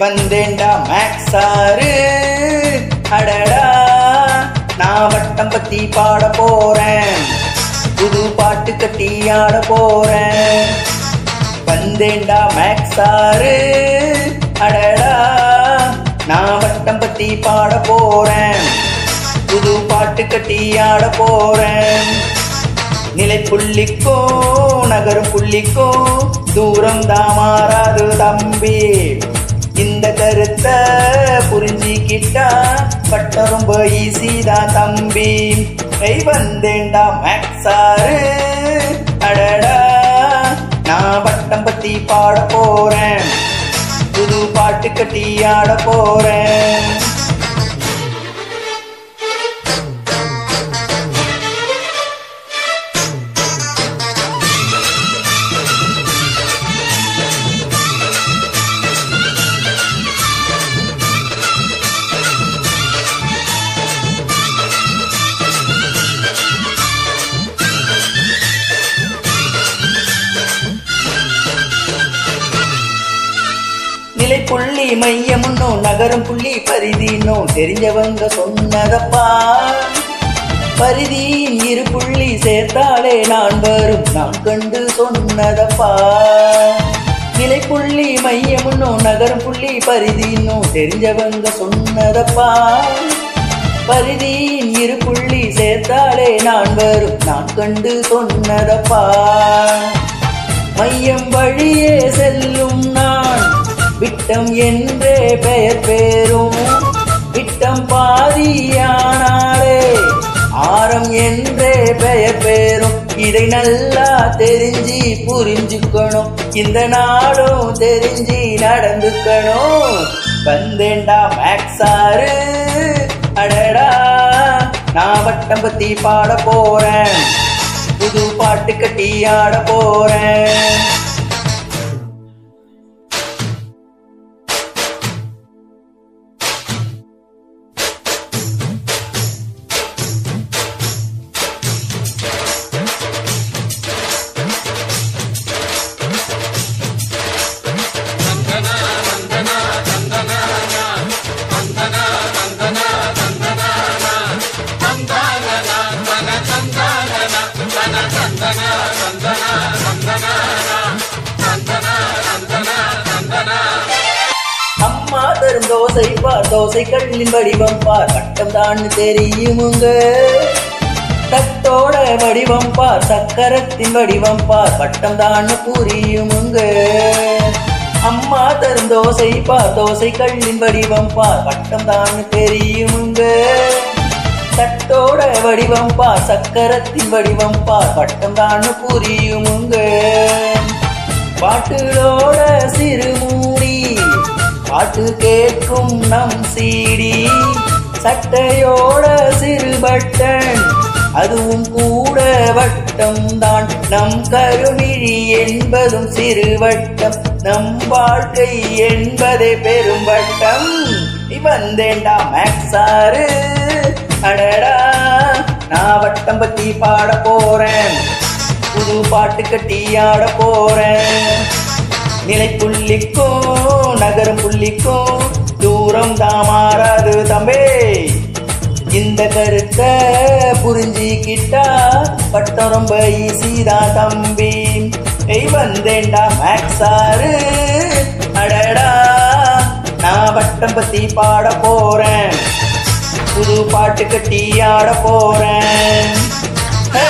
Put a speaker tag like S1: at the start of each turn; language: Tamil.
S1: வந்தேன்டா மேக்ஸாரு அடடா நான் வட்டம் பத்தி பாட போறேன். புது பாட்டு கட்டி ஆட போறேன். வந்தேன்டா மேக்ஸாரு அடடா நான் வட்டம் பத்தி பாட போறேன். புது பாட்டு கட்டி ஆட போறேன். நிலை புள்ளிக்கோ நகரும் புள்ளிக்கோ தூரம் தான் மாறாது தம்பி. இந்த கருத்தை புரிஞ்சிக்கிட்டா பட்ட ரொம்ப ஈஸி தான் தம்பி. கை வந்தேண்டா மேக்ஸாரு அடடா நான் வட்டம் பத்தி பாட போறேன். புது பாட்டு கட்டி ஆட போறேன். புள்ளி மையமுன்னோ நகரும் புள்ளி பரிதினோ தெரிஞ்சவங்க சொன்னதப்பா. பரிதியின் இரு புள்ளி சேர்த்தாலே நான் வரும். நான் கண்டு சொன்னதப்பா. நிலை புள்ளி மையமுன்னோ நகரும் புள்ளி பரிதினோ தெரிஞ்சவங்க சொன்னதப்பா. பரிதியின் இரு புள்ளி சேர்த்தாலே நான் வரும். நான் கண்டு சொன்னதப்பா. மையம் வழியே செல்லும் நான். விட்டம் என்றே பெயர் பேரும் விட்டம் பாதியானாலே ஆரம் என்றே பெயர் பேரும் இதை நல்லா தெரிஞ்சு புரிஞ்சுக்கணும். இந்த நாளும் தெரிஞ்சு நடந்துக்கணும். வந்தேன்டா மேக்ஸாரு அடடா நான் வட்டம் பத்தி பாட போறேன். புது பாட்டு கட்டி ஆட போறேன். வரும் தோசை பார் தோசை கல்லின் வடிவம் பார். கட்டம் தான் தெரியுமுங்க தட்டோட வடிவம் பார் சக்கரத்தின் வடிவம் பார். பட்டம் தான் புரியுமுங்க அம்மா தரும் தோசை பார் தோசை கல்லின் வடிவம் பார். பட்டம் தான் தெரியுமுங்க தட்டோட வடிவம் பார் சக்கரத்தின் வடிவம் பார். பட்டம் தான் புரியுமுங்க பாட்டுகளோட சிறுமூடி பாட்டு கேட்கும் நம் சீடி. சட்டையோட சிறு பட்டன் அதுவும் கூட வட்டம் தான். நம் கருமிழி என்பதும் சிறு வட்டம் நம் வாழ்க்கை என்பதே பெரும் வட்டம். இவந்தேண்டா மேக்ஸாரு. அடடா நான் வட்டம் பத்தி பாட போறேன். புது பாட்டு கட்டி ஆட போறேன். நிலை நகரும் புள்ளிக்கும் தூரம் தான் மாறாது தம்பே. இந்த கருத்தை புரிஞ்சிக்கிட்டா பட்டம் ரொம்ப ஈஸி தான் தம்பி. எய் வந்தேண்டா மேக்ஸாரு அடடா நான் வட்டம் பத்தி பாட போறேன். புது பாட்டு கட்டி ஆட போறேன். ஹே